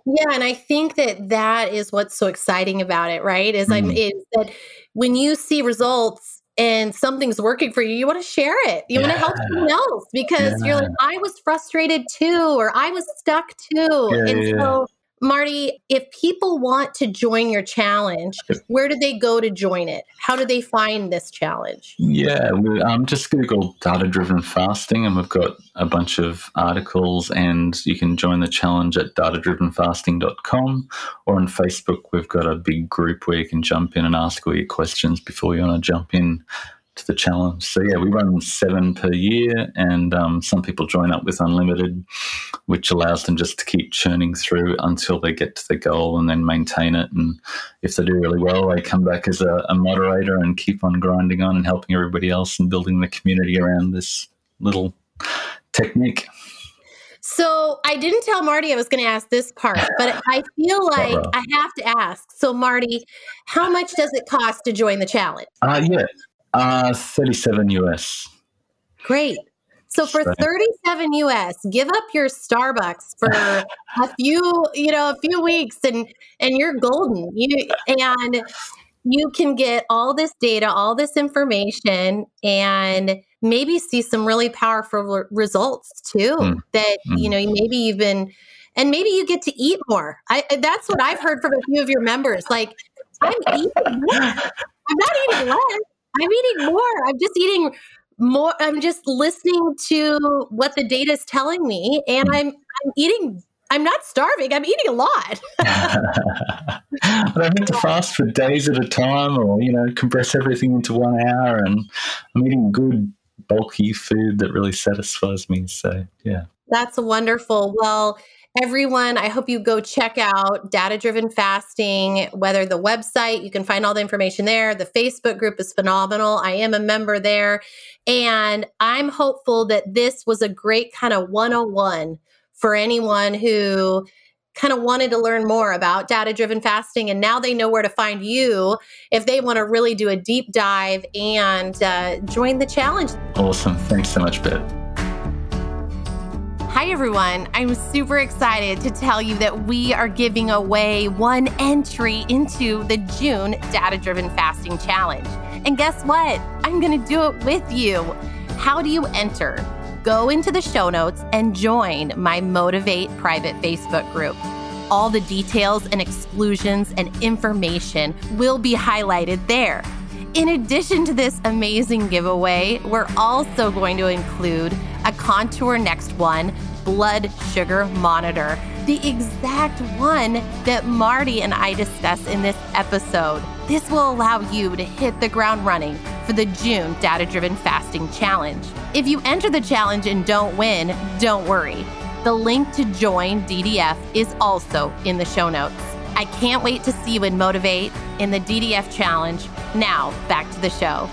Yeah, and I think that that is what's so exciting about it, right? Is mm. I'm is that when you see results and something's working for you, you want to share it. You yeah. want to help someone else because yeah. you're like, I was frustrated too, or I was stuck too. Yeah, and so, Marty, if people want to join your challenge, where do they go to join it? How do they find this challenge? Yeah, we, um, just Google data driven fasting, and we've got a bunch of articles, and you can join the challenge at datadrivenfasting.com or on Facebook. We've got a big group where you can jump in and ask all your questions before you want to jump in to the challenge. So yeah, we run seven per year, and um, some people join up with unlimited, which allows them just to keep churning through until they get to the goal and then maintain it. And if they do really well, they come back as a, a moderator and keep on grinding on and helping everybody else and building the community around this little technique. So I didn't tell Marty I was going to ask this part, but I feel like I have to ask. So Marty, how much does it cost to join the challenge? Uh, yeah, uh, 37 US. Great. So for 37 US, give up your Starbucks for a few, you know, a few weeks and and you're golden. You and you can get all this data, all this information and maybe see some really powerful results too mm. that mm. you know, maybe you've been and maybe you get to eat more. I that's what I've heard from a few of your members like I'm eating more. I'm not eating less. I'm eating more. I'm just eating more. I'm just listening to what the data is telling me, and hmm. I'm I'm eating. I'm not starving. I'm eating a lot. but I need to fast for days at a time, or you know, compress everything into one hour, and I'm eating good, bulky food that really satisfies me. So yeah, that's wonderful. Well, everyone, I hope you go check out Data Driven Fasting, whether the website, you can find all the information there. The Facebook group is phenomenal. I am a member there. And I'm hopeful that this was a great kind of 101 for anyone who kind of wanted to learn more about data driven fasting and now they know where to find you if they want to really do a deep dive and uh, join the challenge awesome thanks so much beth Hi, everyone. I'm super excited to tell you that we are giving away one entry into the June Data Driven Fasting Challenge. And guess what? I'm going to do it with you. How do you enter? Go into the show notes and join my Motivate private Facebook group. All the details and exclusions and information will be highlighted there. In addition to this amazing giveaway, we're also going to include a Contour Next One blood sugar monitor, the exact one that Marty and I discuss in this episode. This will allow you to hit the ground running for the June Data Driven Fasting Challenge. If you enter the challenge and don't win, don't worry. The link to join DDF is also in the show notes. I can't wait to see you in Motivate in the DDF Challenge. Now, back to the show.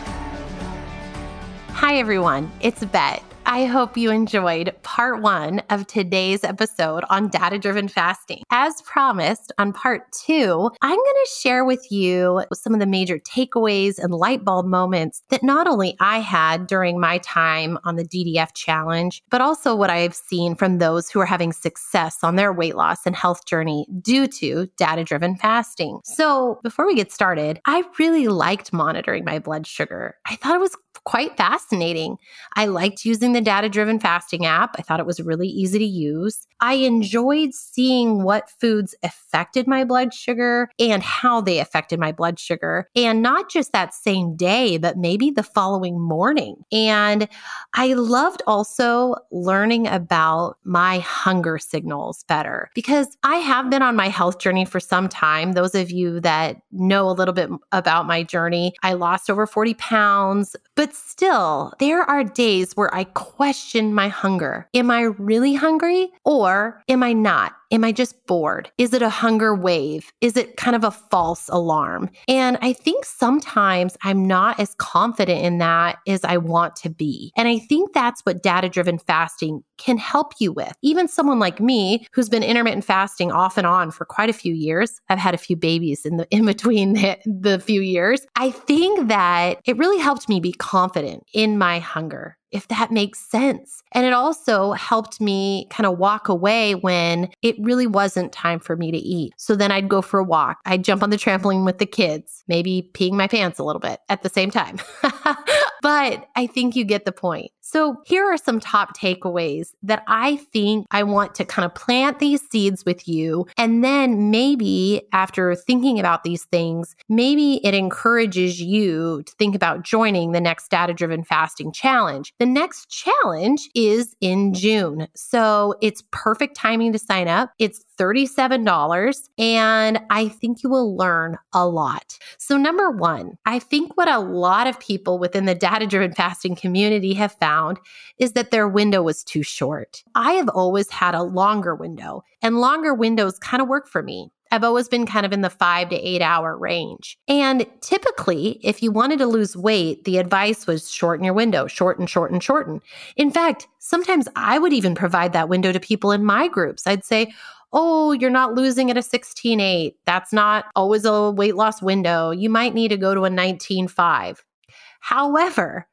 Hi, everyone. It's Beth. I hope you enjoyed part one of today's episode on data driven fasting. As promised, on part two, I'm going to share with you some of the major takeaways and light bulb moments that not only I had during my time on the DDF challenge, but also what I've seen from those who are having success on their weight loss and health journey due to data driven fasting. So, before we get started, I really liked monitoring my blood sugar. I thought it was quite fascinating. I liked using the data driven fasting app. I thought it was really easy to use. I enjoyed seeing what foods affected my blood sugar and how they affected my blood sugar. And not just that same day, but maybe the following morning. And I loved also learning about my hunger signals better because I have been on my health journey for some time. Those of you that know a little bit about my journey, I lost over 40 pounds, but still, there are days where I question my hunger. Am I really hungry or am I not? Am I just bored? Is it a hunger wave? Is it kind of a false alarm? And I think sometimes I'm not as confident in that as I want to be. And I think that's what data driven fasting can help you with. Even someone like me who's been intermittent fasting off and on for quite a few years. I've had a few babies in the in between the, the few years. I think that it really helped me be confident in my hunger if that makes sense. And it also helped me kind of walk away when it really wasn't time for me to eat. So then I'd go for a walk. I'd jump on the trampoline with the kids, maybe peeing my pants a little bit at the same time. but I think you get the point. So, here are some top takeaways that I think I want to kind of plant these seeds with you. And then maybe after thinking about these things, maybe it encourages you to think about joining the next data driven fasting challenge. The next challenge is in June. So, it's perfect timing to sign up. It's $37, and I think you will learn a lot. So, number one, I think what a lot of people within the data driven fasting community have found is that their window was too short. I have always had a longer window, and longer windows kind of work for me. I've always been kind of in the five to eight hour range. And typically, if you wanted to lose weight, the advice was shorten your window, shorten, shorten, shorten. In fact, sometimes I would even provide that window to people in my groups. I'd say, oh, you're not losing at a 16.8. That's not always a weight loss window. You might need to go to a 19.5. However,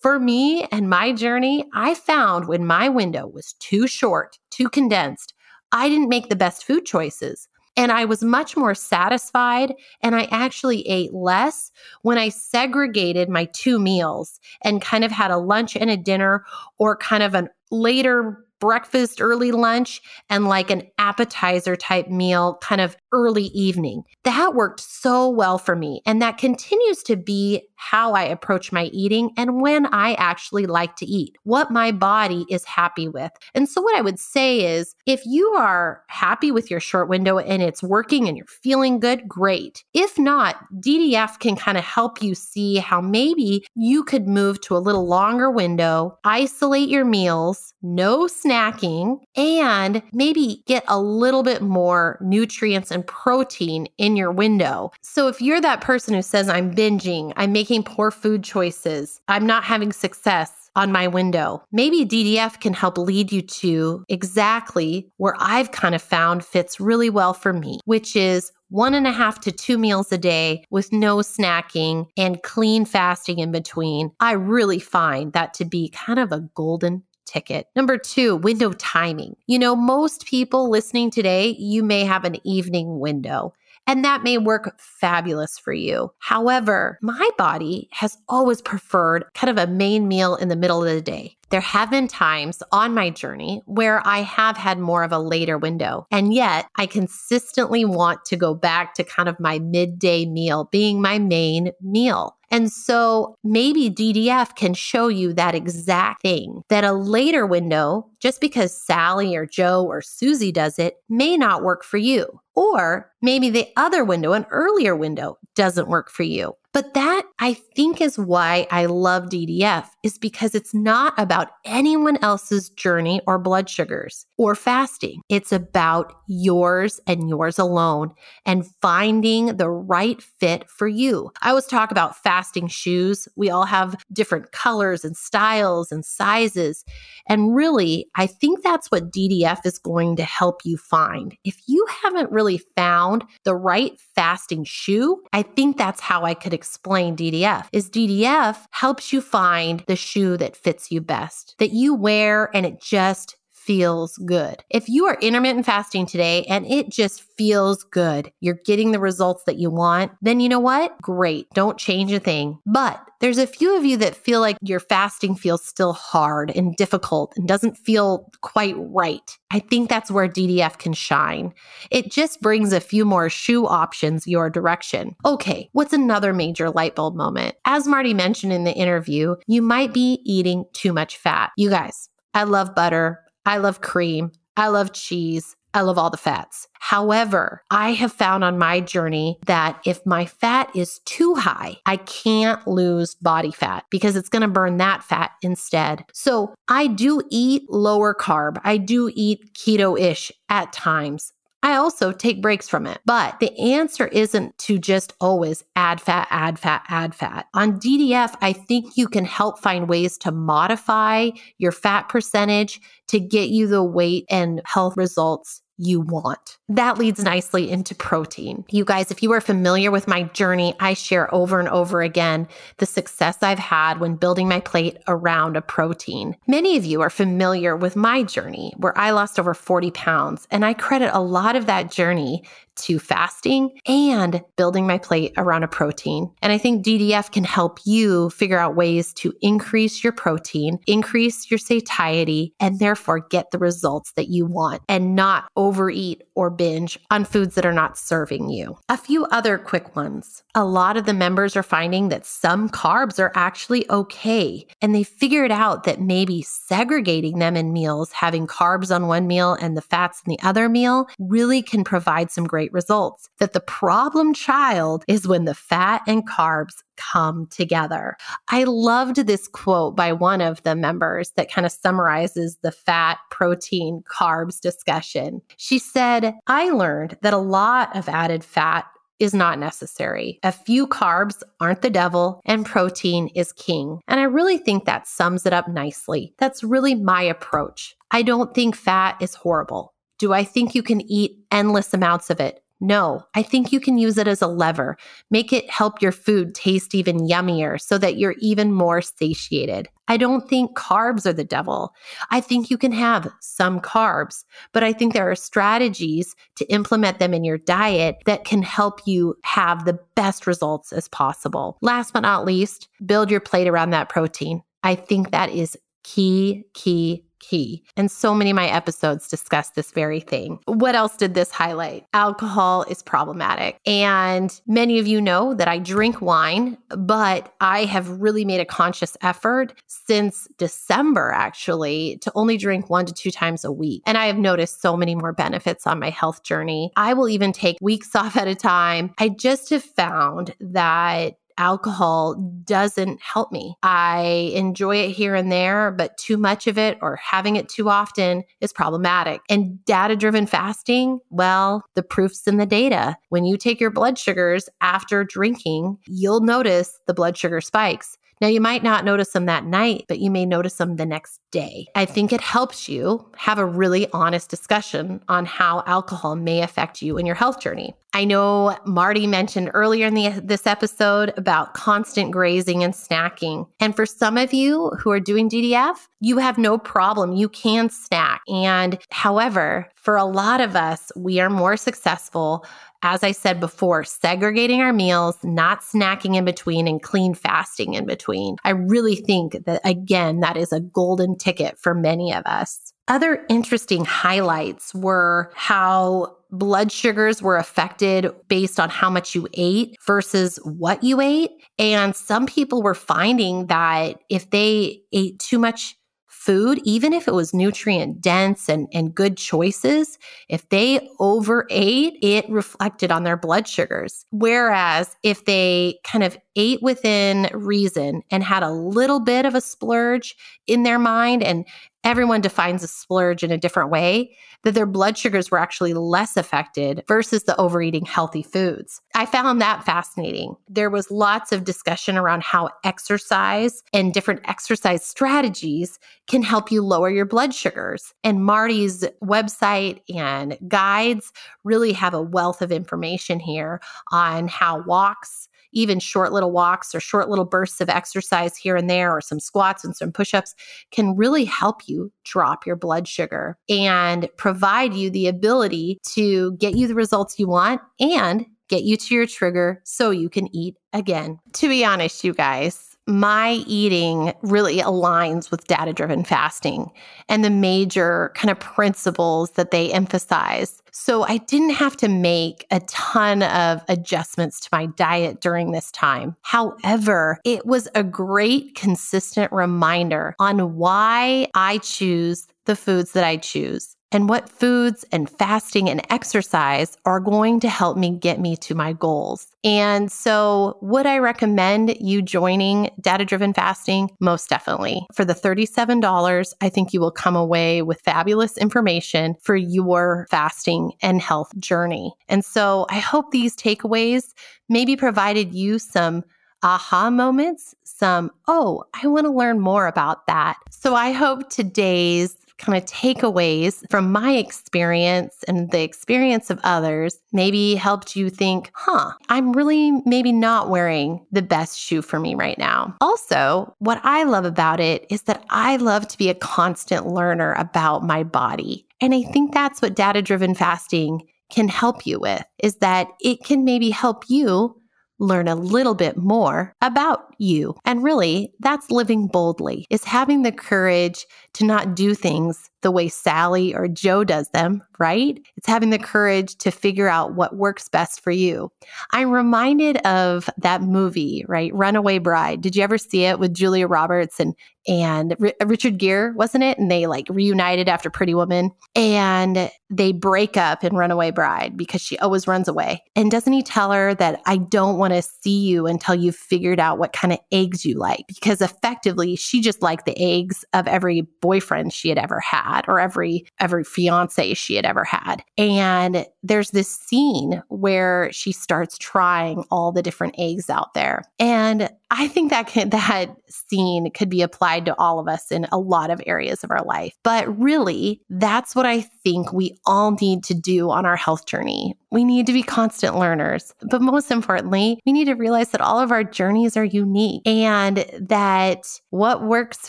for me and my journey, I found when my window was too short, too condensed, I didn't make the best food choices. And I was much more satisfied. And I actually ate less when I segregated my two meals and kind of had a lunch and a dinner or kind of a later breakfast, early lunch, and like an appetizer type meal kind of early evening. That worked so well for me. And that continues to be how I approach my eating and when I actually like to eat, what my body is happy with. And so, what I would say is if you are happy with your short window and it's working and you're feeling good, great. If not, DDF can kind of help you see how maybe you could move to a little longer window, isolate your meals, no snacking, and maybe get a little bit more nutrients and protein in your window. So if you're that person who says, I'm binging, I'm making poor food choices, I'm not having success, on my window. Maybe DDF can help lead you to exactly where I've kind of found fits really well for me, which is one and a half to two meals a day with no snacking and clean fasting in between. I really find that to be kind of a golden ticket. Number two, window timing. You know, most people listening today, you may have an evening window. And that may work fabulous for you. However, my body has always preferred kind of a main meal in the middle of the day. There have been times on my journey where I have had more of a later window, and yet I consistently want to go back to kind of my midday meal being my main meal. And so maybe DDF can show you that exact thing that a later window, just because Sally or Joe or Susie does it, may not work for you. Or maybe the other window, an earlier window, doesn't work for you. But that I think is why I love DDF is because it's not about anyone else's journey or blood sugars or fasting. It's about yours and yours alone and finding the right fit for you. I always talk about fasting shoes. We all have different colors and styles and sizes. And really, I think that's what DDF is going to help you find. If you haven't really found the right fasting shoe, I think that's how I could explain DDF. Is DDF helps you find the shoe that fits you best, that you wear and it just feels good. If you are intermittent fasting today and it just feels good, you're getting the results that you want, then you know what? Great. Don't change a thing. But there's a few of you that feel like your fasting feels still hard and difficult and doesn't feel quite right. I think that's where DDF can shine. It just brings a few more shoe options your direction. Okay, what's another major light bulb moment? As Marty mentioned in the interview, you might be eating too much fat. You guys, I love butter. I love cream. I love cheese. I love all the fats. However, I have found on my journey that if my fat is too high, I can't lose body fat because it's going to burn that fat instead. So I do eat lower carb. I do eat keto ish at times. I also take breaks from it. But the answer isn't to just always add fat, add fat, add fat. On DDF, I think you can help find ways to modify your fat percentage to get you the weight and health results you want. That leads nicely into protein. You guys, if you are familiar with my journey, I share over and over again the success I've had when building my plate around a protein. Many of you are familiar with my journey where I lost over 40 pounds, and I credit a lot of that journey to fasting and building my plate around a protein. And I think DDF can help you figure out ways to increase your protein, increase your satiety, and therefore get the results that you want and not overeat or binge on foods that are not serving you. A few other quick ones. A lot of the members are finding that some carbs are actually okay. And they figured out that maybe segregating them in meals, having carbs on one meal and the fats in the other meal, really can provide some great great results. That the problem child is when the fat and carbs come together. I loved this quote by one of the members that kind of summarizes the fat, protein, carbs discussion. She said, I learned that a lot of added fat is not necessary. A few carbs aren't the devil, and protein is king. And I really think that sums it up nicely. That's really my approach. I don't think fat is horrible. Do I think you can eat endless amounts of it? No, I think you can use it as a lever. Make it help your food taste even yummier so that you're even more satiated. I don't think carbs are the devil. I think you can have some carbs, but I think there are strategies to implement them in your diet that can help you have the best results as possible. Last but not least, build your plate around that protein. I think that is key, key, key. And so many of my episodes discuss this very thing. What else did this highlight? Alcohol is problematic. And many of you know that I drink wine, but I have really made a conscious effort since December, actually, to only drink one to two times a week. And I have noticed so many more benefits on my health journey. I will even take weeks off at a time. I just have found that alcohol doesn't help me. I enjoy it here and there, but too much of it or having it too often is problematic. And data driven fasting, well, the proof's in the data. When you take your blood sugars after drinking, you'll notice the blood sugar spikes. Now, you might not notice them that night, but you may notice them the next day. I think it helps you have a really honest discussion on how alcohol may affect you in your health journey. I know Marty mentioned earlier in the, this episode about constant grazing and snacking. And for some of you who are doing DDF, you have no problem. You can snack. And however, for a lot of us, we are more successful as I said before, segregating our meals, not snacking in between, and clean fasting in between. I really think that, again, that is a golden ticket for many of us. Other interesting highlights were how blood sugars were affected based on how much you ate versus what you ate. And some people were finding that if they ate too much food, even if it was nutrient dense and, and good choices, if they overate, it reflected on their blood sugars. Whereas if they kind of ate within reason and had a little bit of a splurge in their mind and everyone defines a splurge in a different way, that their blood sugars were actually less affected versus the overeating healthy foods. I found that fascinating. There was lots of discussion around how exercise and different exercise strategies can help you lower your blood sugars. And Marty's website and guides really have a wealth of information here on how walks even short little walks or short little bursts of exercise here and there, or some squats and some push ups can really help you drop your blood sugar and provide you the ability to get you the results you want and get you to your trigger so you can eat again. To be honest, you guys, my eating really aligns with data driven fasting and the major kind of principles that they emphasize. So I didn't have to make a ton of adjustments to my diet during this time. However, it was a great consistent reminder on why I choose the foods that I choose and what foods and fasting and exercise are going to help me get me to my goals. And so, would I recommend you joining data driven fasting? Most definitely. For the $37, I think you will come away with fabulous information for your fasting and health journey. And so, I hope these takeaways maybe provided you some aha moments, some, oh, I want to learn more about that. So I hope today's kind of takeaways from my experience and the experience of others maybe helped you think, huh, I'm really maybe not wearing the best shoe for me right now. Also, what I love about it is that I love to be a constant learner about my body. And I think that's what data driven fasting can help you with is that it can maybe help you learn a little bit more about you. And really, that's living boldly, is having the courage to not do things the way Sally or Joe does them, right? It's having the courage to figure out what works best for you. I'm reminded of that movie, right? Runaway Bride. Did you ever see it with Julia Roberts and and R- uh, Richard Gere, wasn't it? And they like reunited after Pretty Woman and they break up in Runaway Bride because she always runs away. And doesn't he tell her that I don't want to see you until you've figured out what kind of eggs you like? Because effectively, she just liked the eggs of every boyfriend she had ever had or every every fiance she had ever had. And there's this scene where she starts trying all the different eggs out there. And I think that can, that scene could be applied to all of us in a lot of areas of our life. But really, that's what I think we all need to do on our health journey. We need to be constant learners. But most importantly, we need to realize that all of our journeys are unique and that what works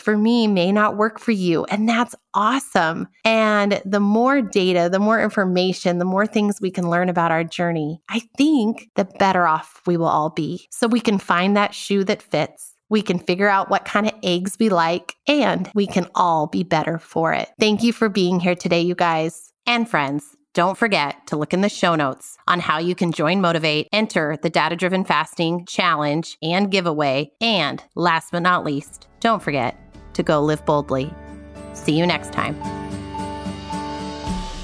for me may not work for you. And that's awesome. And the more data, the more information, the more things we can learn about our journey, I think the better off we will all be. So we can find that shoe that fits. We can figure out what kind of eggs we like, and we can all be better for it. Thank you for being here today, you guys and friends. Don't forget to look in the show notes on how you can join Motivate, enter the Data Driven Fasting Challenge and giveaway. And last but not least, don't forget to go live boldly. See you next time.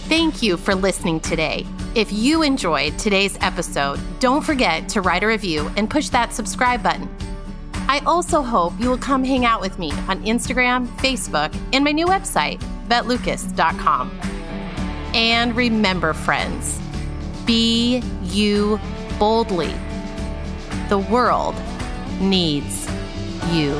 Thank you for listening today. If you enjoyed today's episode, don't forget to write a review and push that subscribe button. I also hope you will come hang out with me on Instagram, Facebook, and my new website, bethlucas.com. And remember, friends, be you boldly. The world needs you.